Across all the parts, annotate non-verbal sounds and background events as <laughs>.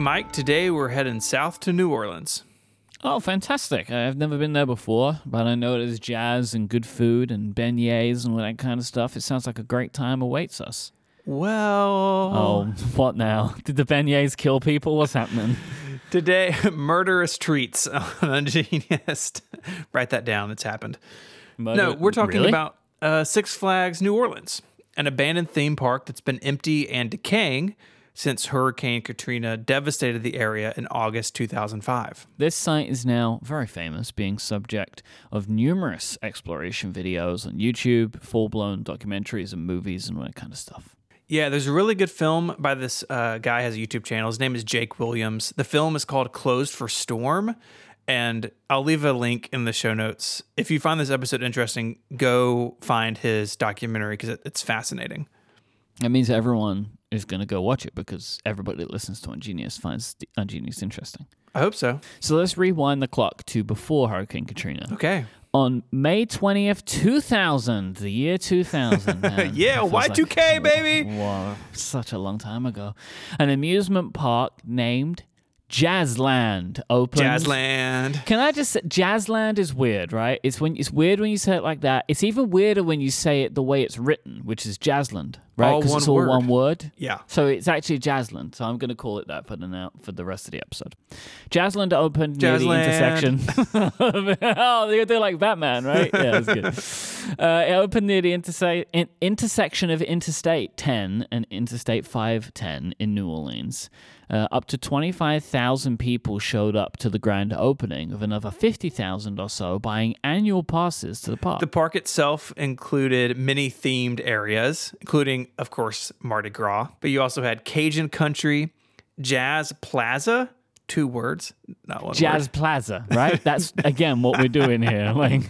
Mike, today we're heading south to New Orleans. Oh, fantastic. I've never been there before, but I know there's jazz and good food and beignets and all that kind of stuff. It sounds like a great time awaits us. Well, Oh, what now? <laughs> Did the beignets kill people? What's happening? <laughs> today, <laughs> murderous treats on Ungeniused. Write that down. It's happened. No, we're talking Really? about uh, Six Flags New Orleans, an abandoned theme park that's been empty and decaying since Hurricane Katrina devastated the area in August 2005. This site is now very famous, being subject of numerous exploration videos on YouTube, full blown documentaries and movies and all that kind of stuff. Yeah, there's a really good film by this uh, guy has a YouTube channel. His name is Jake Williams. The film is called Closed for Storm, and I'll leave a link in the show notes. If you find this episode interesting, go find his documentary because it's fascinating. That means everyone is going to go watch it because everybody that listens to Ungeniused finds the Ungeniused interesting. I hope so. So let's rewind the clock to before Hurricane Katrina. Okay. On May 20th, 2000, the year 2000. <laughs> man. Yeah, That Y2K, baby. Wow, such a long time ago. An amusement park named Jazzland opened. Jazzland. Can I just say, Jazzland is weird, right? It's when it's weird when you say it like that. It's even weirder when you say it the way it's written, which is Jazzland, right? All 'Cause one it's all word. one word. Yeah. So it's actually Jazzland. So I'm going to call it that for the now for the rest of the episode. Jazzland opened near the Jazzland. intersection. <laughs> oh, they're, they're like Batman, right? Yeah, that's good. <laughs> Uh, it opened near the interse- in- intersection of Interstate 10 and Interstate 510 in New Orleans. Uh, up to 25,000 people showed up to the grand opening, with another 50,000 or so buying annual passes to the park. The park itself included many themed areas, including, of course, Mardi Gras. But you also had Cajun Country, Jazz Plaza, two words, not one Jazz word. Plaza, <laughs> right? That's again what we're doing here. <laughs> Like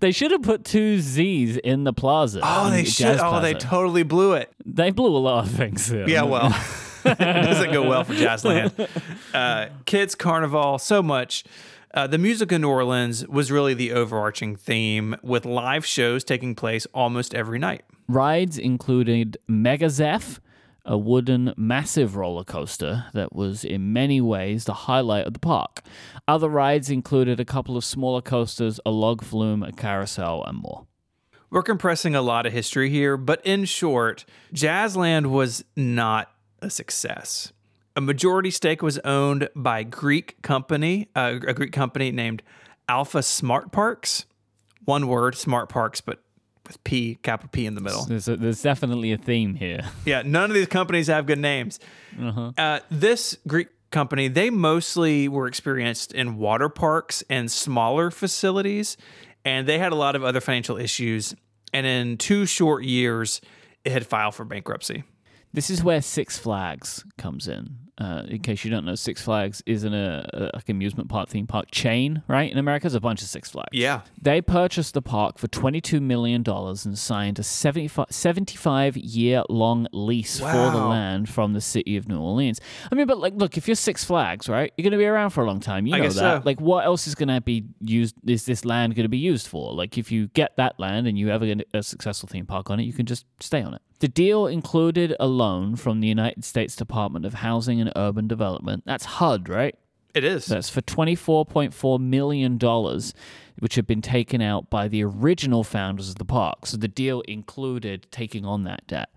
they should have put two Z's in the plaza. Oh, they should. Oh, they totally blew it. They blew a lot of things. Yeah, well, <laughs> it doesn't go well for Jazzland. Uh, Kids Carnival, so much. Uh, the music in New Orleans was really the overarching theme, with live shows taking place almost every night. Rides included Mega Zeph, a wooden massive roller coaster that was in many ways the highlight of the park. Other rides included a couple of smaller coasters, a log flume, a carousel, and more. We're compressing a lot of history here, but in short, Jazzland was not a success. A majority stake was owned by Greek company, uh, a Greek company named Alfa Smart Parks. One word, Smart Parks, but with P, capital P in the middle. There's, a, there's definitely a theme here. <laughs> Yeah, none of these companies have good names. Uh, this Greek company, they mostly were experienced in water parks and smaller facilities, and they had a lot of other financial issues. And in two short years, it had filed for bankruptcy. This is where Six Flags comes in. Uh, in case you don't know, Six Flags is an a, a like amusement park theme park chain, right? In America, there's a bunch of Six Flags. Yeah. They purchased the park for $22 million and signed a 75, 75 year long lease for the land from the city of New Orleans. I mean, but like, look, if you're Six Flags, right, you're going to be around for a long time. You know that. so. Like, what else is going to be used? Is this land going to be used for? Like, if you get that land and you ever get a successful theme park on it, you can just stay on it. The deal included a loan from the United States Department of Housing and Urban Development. That's HUD, right? It is. That's for $24.4 million, which had been taken out by the original founders of the park. So the deal included taking on that debt.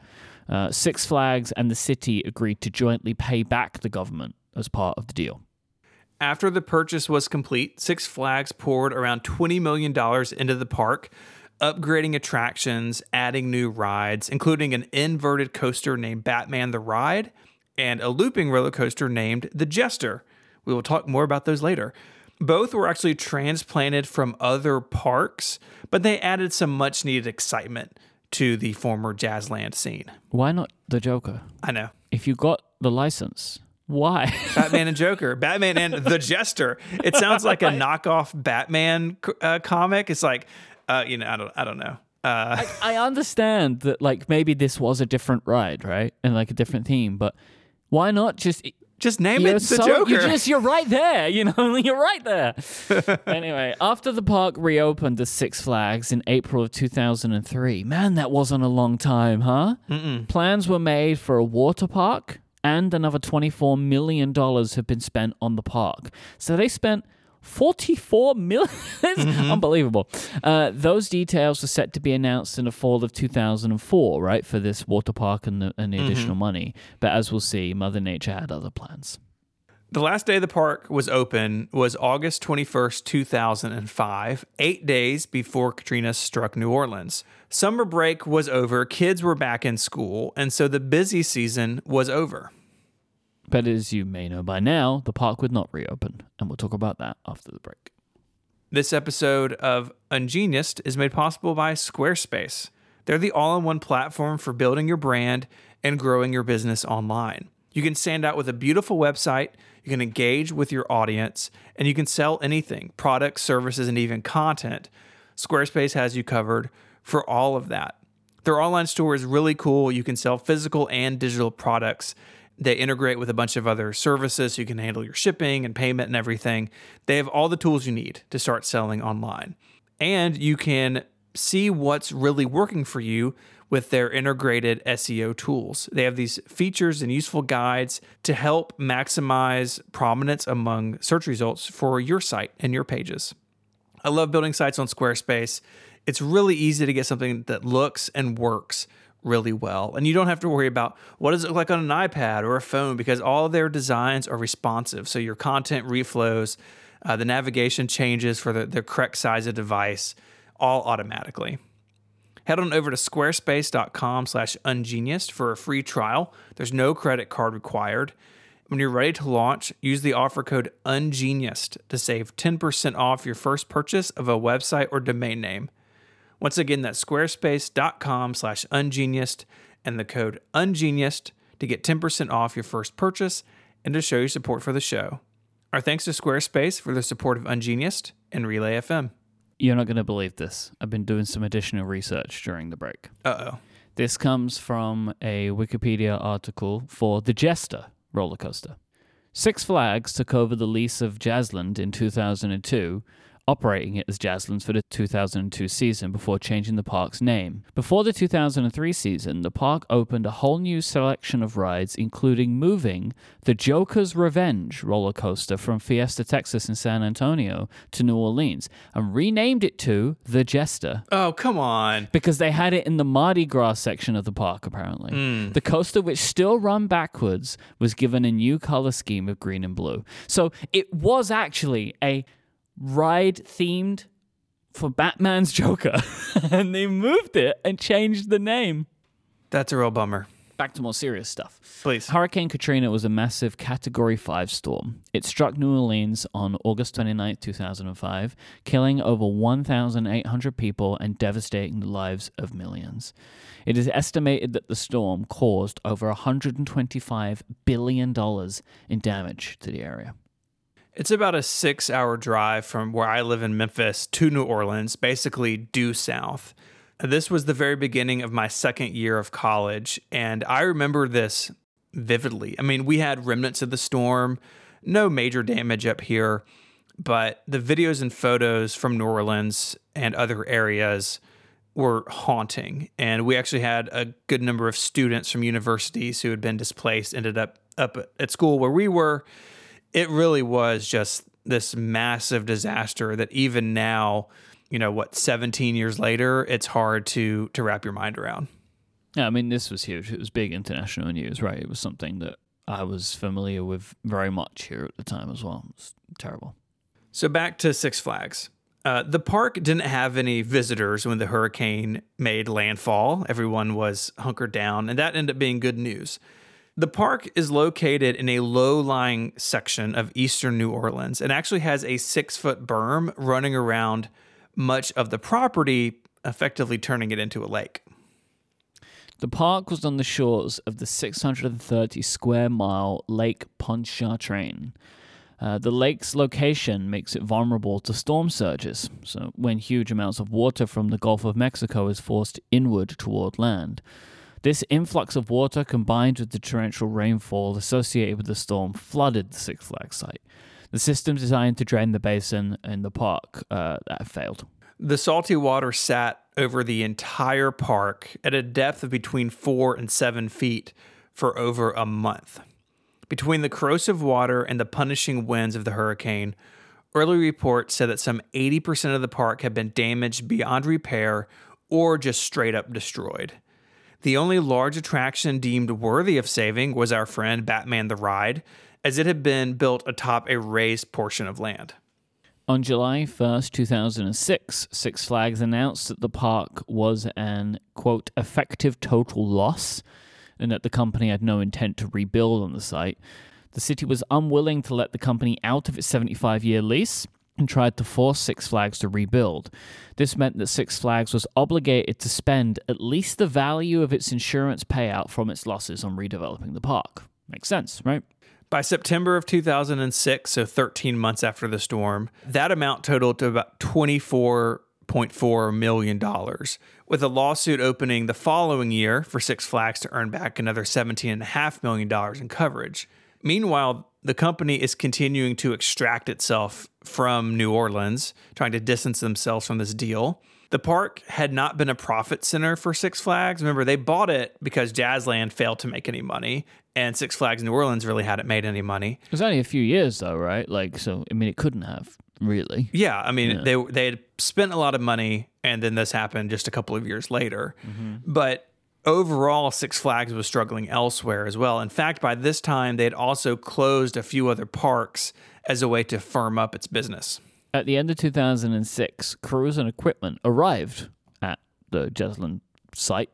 Uh, Six Flags and the city agreed to jointly pay back the government as part of the deal. After the purchase was complete, Six Flags poured around $20 million into the park, upgrading attractions, adding new rides, including an inverted coaster named Batman the Ride and a looping roller coaster named The Jester. We will talk more about those later. Both were actually transplanted from other parks, but they added some much needed excitement to the former Jazzland scene. Why not the Joker? I know. If you got the license, why? <laughs> Batman and Joker, Batman and the Jester. It sounds like a knockoff Batman uh, comic. It's like, uh, you know, I don't, I don't know. Uh, <laughs> I understand that, like, maybe this was a different ride, right? And like a different theme, but why not just just name You're it the so- Joker. You're just you're right there. You know, <laughs> you're right there. <laughs> anyway, after the park reopened as Six Flags in April of 2003, man, that wasn't a long time, huh? Plans were made for a water park, and another $24 million have been spent on the park. So they spent 44 million. mm-hmm. unbelievable. Uh, those details are set to be announced in the fall of 2004, right, for this water park and the, and the mm-hmm. additional money. But as we'll see, Mother Nature had other plans. The last day the park was open was August 21st, 2005, eight days before Katrina struck New Orleans. Summer break was over, kids were back in school, and so the busy season was over. But as you may know by now, the park would not reopen, and we'll talk about that after the break. This episode of Ungeniused is made possible by Squarespace. They're the all in one platform for building your brand and growing your business online. You can stand out with a beautiful website, you can engage with your audience, and you can sell anything products, services, and even content. Squarespace has you covered for all of that. Their online store is really cool. You can sell physical and digital products they integrate with a bunch of other services so you can handle your shipping and payment and everything. They have all the tools you need to start selling online. And you can see what's really working for you with their integrated SEO tools. They have these features and useful guides to help maximize prominence among search results for your site and your pages. I love building sites on Squarespace. It's really easy to get something that looks and works really well. And you don't have to worry about what does it look like on an iPad or a phone because all their designs are responsive. So your content reflows, uh, the navigation changes for the, the correct size of device, all automatically. Head on over to squarespace.com slash ungeniused for a free trial. There's no credit card required. When you're ready to launch, use the offer code UNGENIUSED to save 10% off your first purchase of a website or domain name. Once again, that's squarespace.com slash ungeniused and the code ungeniused to get 10% off your first purchase and to show your support for the show. Our thanks to Squarespace for the support of Ungeniused and Relay FM. You're not going to believe this. I've been doing some additional research during the break. Uh oh. This comes from a Wikipedia article for the Jester roller coaster. Six Flags took over the lease of Jazzland in 2002 operating it as Jazzlands for the 2002 season before changing the park's name. Before the 2003 season, the park opened a whole new selection of rides, including moving the Joker's Revenge roller coaster from Fiesta, Texas in San Antonio to New Orleans and renamed it to The Jester. Oh, come on. Because they had it in the Mardi Gras section of the park, apparently. Mm. The coaster, which still run backwards, was given a new color scheme of green and blue. So it was actually a ride themed for Batman's Joker, <laughs> and they moved it and changed the name. That's a real bummer. Back to more serious stuff. Please. Hurricane Katrina was a massive Category 5 storm. It struck New Orleans on August 29, 2005, killing over 1,800 people and devastating the lives of millions. It is estimated that the storm caused over $125 billion in damage to the area. It's about a six hour drive from where I live in Memphis to New Orleans, basically due south. This was the very beginning of my second year of college, and I remember this vividly. I mean, we had remnants of the storm, no major damage up here, but the videos and photos from New Orleans and other areas were haunting. And we actually had a good number of students from universities who had been displaced ended up up at school where we were it really was just this massive disaster that even now, you know, what 17 years later, it's hard to to wrap your mind around. Yeah, I mean, this was huge. It was big international news, right? It was something that I was familiar with very much here at the time as well. It's terrible. So back to Six Flags. Uh, the park didn't have any visitors when the hurricane made landfall. Everyone was hunkered down, and that ended up being good news. The park is located in a low lying section of eastern New Orleans and actually has a six foot berm running around much of the property, effectively turning it into a lake. The park was on the shores of the 630 square mile Lake Pontchartrain. Uh, the lake's location makes it vulnerable to storm surges, so when huge amounts of water from the Gulf of Mexico is forced inward toward land. This influx of water combined with the torrential rainfall associated with the storm flooded the Six Flags site. The system designed to drain the basin in the park uh, that failed. The salty water sat over the entire park at a depth of between four and seven feet for over a month. Between the corrosive water and the punishing winds of the hurricane, early reports said that some 80% of the park had been damaged beyond repair or just straight up destroyed. The only large attraction deemed worthy of saving was our friend Batman the Ride, as it had been built atop a raised portion of land. On July 1st, 2006, Six Flags announced that the park was an, quote, effective total loss and that the company had no intent to rebuild on the site. The city was unwilling to let the company out of its 75 year lease and tried to force Six Flags to rebuild. This meant that Six Flags was obligated to spend at least the value of its insurance payout from its losses on redeveloping the park. Makes sense, right? By September of 2006, so 13 months after the storm, that amount totaled to about $24.4 million, with a lawsuit opening the following year for Six Flags to earn back another $17.5 million in coverage. Meanwhile, the company is continuing to extract itself from New Orleans, trying to distance themselves from this deal. The park had not been a profit center for Six Flags. Remember, they bought it because Jazzland failed to make any money, and Six Flags New Orleans really hadn't made any money. It was only a few years, though, right? Like, so, I mean, it couldn't have, really. Yeah, I mean, they they had spent a lot of money, and then this happened just a couple of years later. Mm-hmm. But overall, Six Flags was struggling elsewhere as well. In fact, by this time, they had also closed a few other parks as a way to firm up its business. At the end of 2006, crews and equipment arrived at the Jazzland site.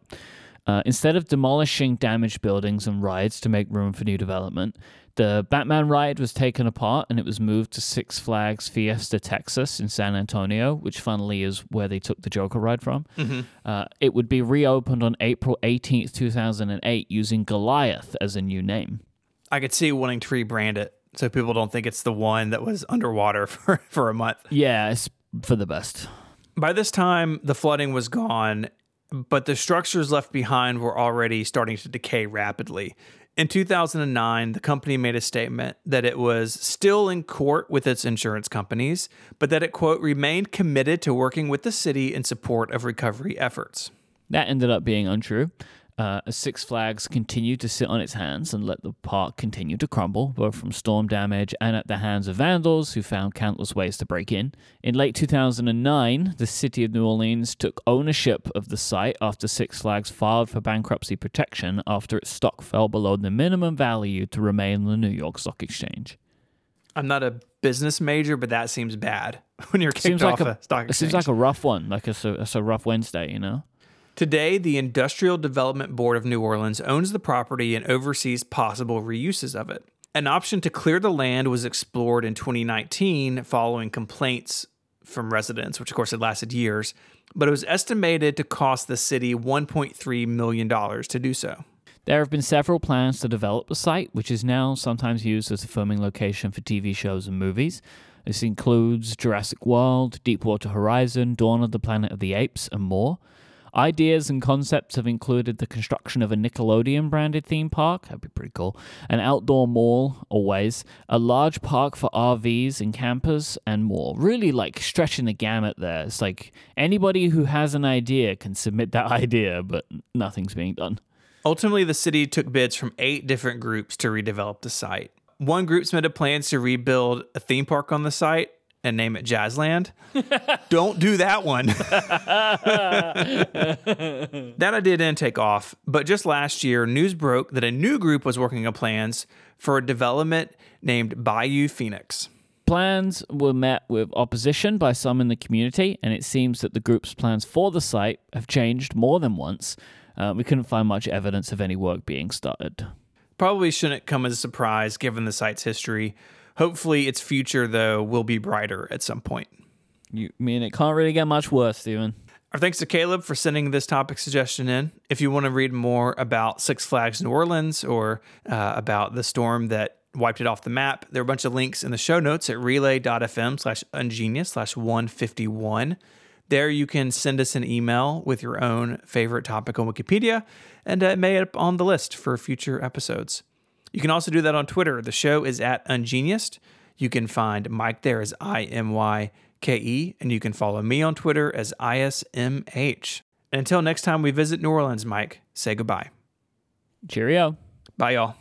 Uh, instead of demolishing damaged buildings and rides to make room for new development, the Batman ride was taken apart and it was moved to Six Flags Fiesta Texas in San Antonio, which funnily is where they took the Joker ride from. Uh, it would be reopened on April 18th, 2008, using Goliath as a new name. I could see wanting to rebrand it so people don't think it's the one that was underwater <laughs> for, for a month. Yeah, it's for the best. By this time, the flooding was gone, but the structures left behind were already starting to decay rapidly. In 2009, the company made a statement that it was still in court with its insurance companies, but that it, quote, remained committed to working with the city in support of recovery efforts. That ended up being untrue. Uh, as Six Flags continued to sit on its hands and let the park continue to crumble, both from storm damage and at the hands of vandals who found countless ways to break in. In late 2009, the city of New Orleans took ownership of the site after Six Flags filed for bankruptcy protection after its stock fell below the minimum value to remain on the New York Stock Exchange. I'm not a business major, but that seems bad <laughs> when you're kicked Seems off like a, a, stock it exchange. seems like a rough one, like it's a, it's a rough Wednesday, you know? Today, the Industrial Development Board of New Orleans owns the property and oversees possible reuses of it. An option to clear the land was explored in 2019 following complaints from residents, which of course had lasted years, but it was estimated to cost the city $1.3 million to do so. There have been several plans to develop the site, which is now sometimes used as a filming location for TV shows and movies. This includes Jurassic World, Deepwater Horizon, Dawn of the Planet of the Apes, and more. Ideas and concepts have included the construction of a Nickelodeon branded theme park, that'd be pretty cool, an outdoor mall, always, a large park for RVs and campers, and more. Really like stretching the gamut there. It's like anybody who has an idea can submit that <laughs> idea, but nothing's being done. Ultimately, the city took bids from eight different groups to redevelop the site. One group submitted plans to rebuild a theme park on the site and name it Jazzland. Don't do that one. <laughs> that idea didn't take off, but just last year, news broke that a new group was working on plans for a development named Bayou Phoenix. Plans were met with opposition by some in the community, and it seems that the group's plans for the site have changed more than once. Uh, we couldn't find much evidence of any work being started. Probably shouldn't come as a surprise given the site's history. Hopefully, its future, though, will be brighter at some point. You I mean it can't really get much worse, Stephen. Our thanks to Caleb for sending this topic suggestion in. If you want to read more about Six Flags New Orleans or uh, about the storm that wiped it off the map, there are a bunch of links in the show notes at relay.fm slash ungeniused slash 151. There you can send us an email with your own favorite topic on Wikipedia, and uh, it may end up on the list for future episodes. You can also do that on Twitter. The show is at Ungeniused. You can find Mike there as I M Y K E, and you can follow me on Twitter as ISMH. And until next time we visit New Orleans, Mike, say goodbye. Cheerio. Bye, y'all.